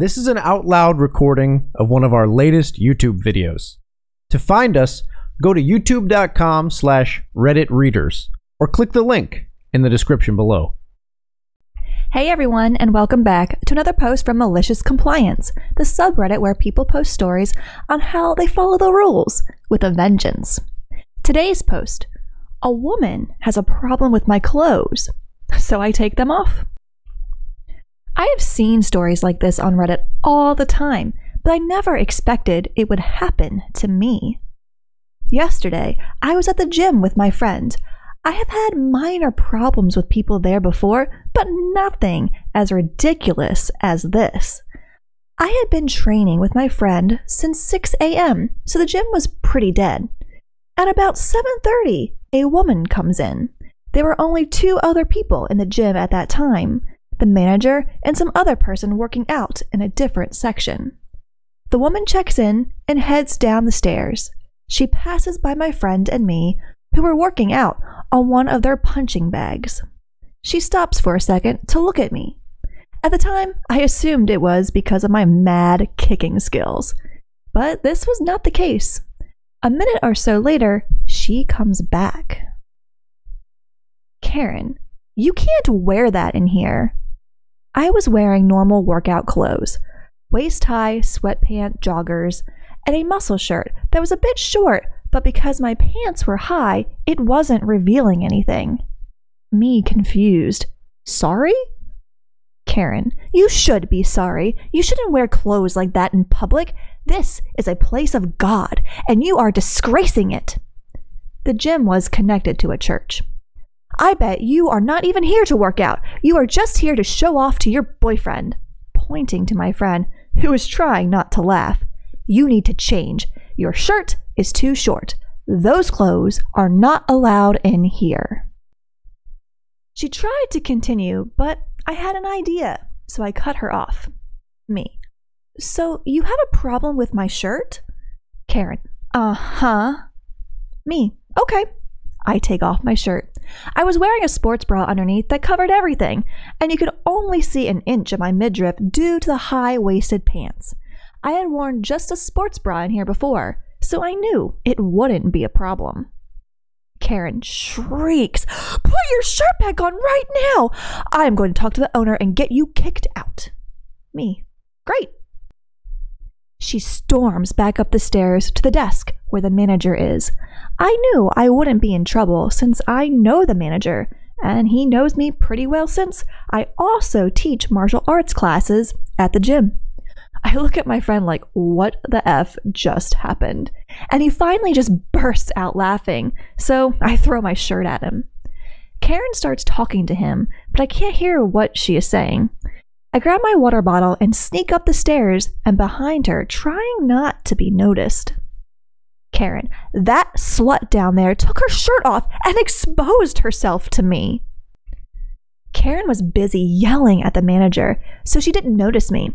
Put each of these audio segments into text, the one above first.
This is an out loud recording of one of our latest YouTube videos. To find us, go to youtube.com slash Reddit readers or click the link in the description below. Hey everyone, and welcome back to another post from Malicious Compliance, the subreddit where people post stories on how they follow the rules with a vengeance. Today's post A woman has a problem with my clothes, so I take them off. I have seen stories like this on Reddit all the time, but I never expected it would happen to me. Yesterday, I was at the gym with my friend. I have had minor problems with people there before, but nothing as ridiculous as this. I had been training with my friend since 6 a.m., so the gym was pretty dead. At about 7:30, a woman comes in. There were only two other people in the gym at that time, the manager and some other person working out in a different section. The woman checks in and heads down the stairs. She passes by my friend and me, who were working out on one of their punching bags. She stops for a second to look at me. At the time, I assumed it was because of my mad kicking skills. But this was not the case. A minute or so later, she comes back. Karen, you can't wear that in here. I was wearing normal workout clothes waist high, sweatpant, joggers, and a muscle shirt that was a bit short, but because my pants were high, it wasn't revealing anything. Me confused. Sorry? Karen, you should be sorry. You shouldn't wear clothes like that in public. This is a place of God, and you are disgracing it. The gym was connected to a church. I bet you are not even here to work out. You are just here to show off to your boyfriend. Pointing to my friend, who was trying not to laugh. You need to change. Your shirt is too short. Those clothes are not allowed in here. She tried to continue, but I had an idea, so I cut her off. Me. So you have a problem with my shirt? Karen. Uh huh. Me. Okay. I take off my shirt. I was wearing a sports bra underneath that covered everything, and you could only see an inch of my midriff due to the high waisted pants. I had worn just a sports bra in here before, so I knew it wouldn't be a problem. Karen shrieks, Put your shirt back on right now! I am going to talk to the owner and get you kicked out. Me. Great. She storms back up the stairs to the desk where the manager is. I knew I wouldn't be in trouble since I know the manager, and he knows me pretty well since I also teach martial arts classes at the gym. I look at my friend like, what the F just happened? And he finally just bursts out laughing, so I throw my shirt at him. Karen starts talking to him, but I can't hear what she is saying. I grab my water bottle and sneak up the stairs and behind her, trying not to be noticed. Karen, that slut down there took her shirt off and exposed herself to me. Karen was busy yelling at the manager, so she didn't notice me.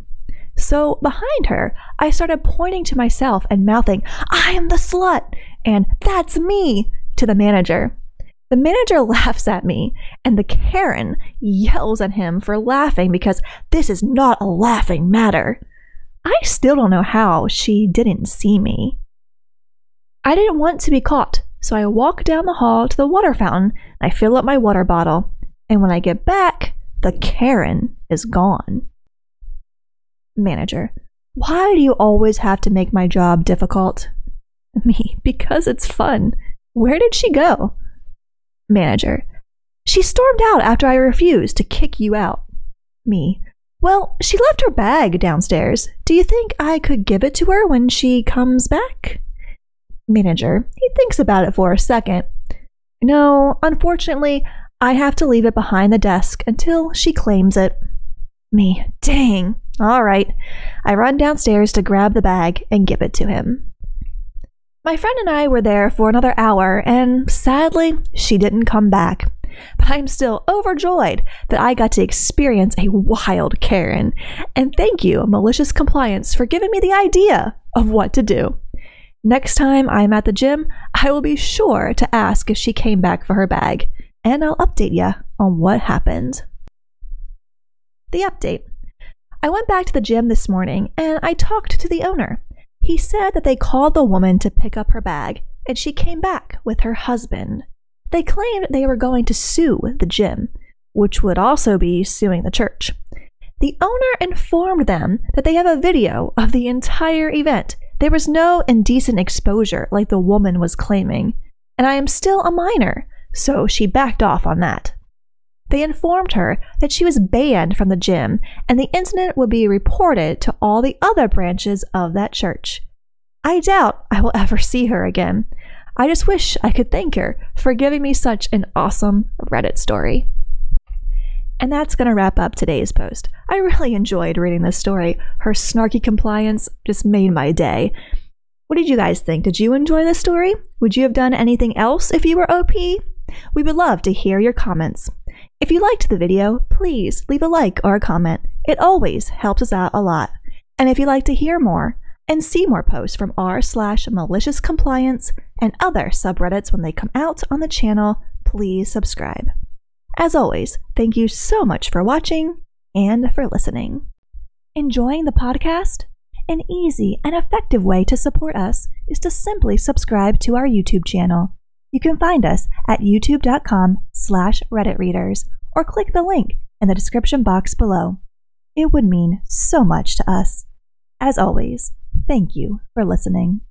So behind her, I started pointing to myself and mouthing, I am the slut, and that's me to the manager. The manager laughs at me, and the Karen yells at him for laughing because this is not a laughing matter. I still don't know how she didn't see me. I didn't want to be caught, so I walk down the hall to the water fountain I fill up my water bottle. And when I get back, the Karen is gone. Manager, why do you always have to make my job difficult? Me, because it's fun. Where did she go? Manager, she stormed out after I refused to kick you out. Me, well, she left her bag downstairs. Do you think I could give it to her when she comes back? Manager, he thinks about it for a second. No, unfortunately, I have to leave it behind the desk until she claims it. Me, dang. All right. I run downstairs to grab the bag and give it to him. My friend and I were there for another hour, and sadly, she didn't come back. But I'm still overjoyed that I got to experience a wild Karen. And thank you, Malicious Compliance, for giving me the idea of what to do. Next time I'm at the gym, I will be sure to ask if she came back for her bag, and I'll update you on what happened. The update I went back to the gym this morning and I talked to the owner. He said that they called the woman to pick up her bag and she came back with her husband. They claimed they were going to sue the gym, which would also be suing the church. The owner informed them that they have a video of the entire event. There was no indecent exposure like the woman was claiming, and I am still a minor, so she backed off on that. They informed her that she was banned from the gym and the incident would be reported to all the other branches of that church. I doubt I will ever see her again. I just wish I could thank her for giving me such an awesome Reddit story. And that's going to wrap up today's post. I really enjoyed reading this story. Her snarky compliance just made my day. What did you guys think? Did you enjoy this story? Would you have done anything else if you were OP? We would love to hear your comments. If you liked the video, please leave a like or a comment. It always helps us out a lot. And if you'd like to hear more and see more posts from r slash malicious compliance and other subreddits when they come out on the channel, please subscribe. As always, thank you so much for watching and for listening. Enjoying the podcast? An easy and effective way to support us is to simply subscribe to our YouTube channel. You can find us at youtube.com slash redditreaders or click the link in the description box below. It would mean so much to us. As always, thank you for listening.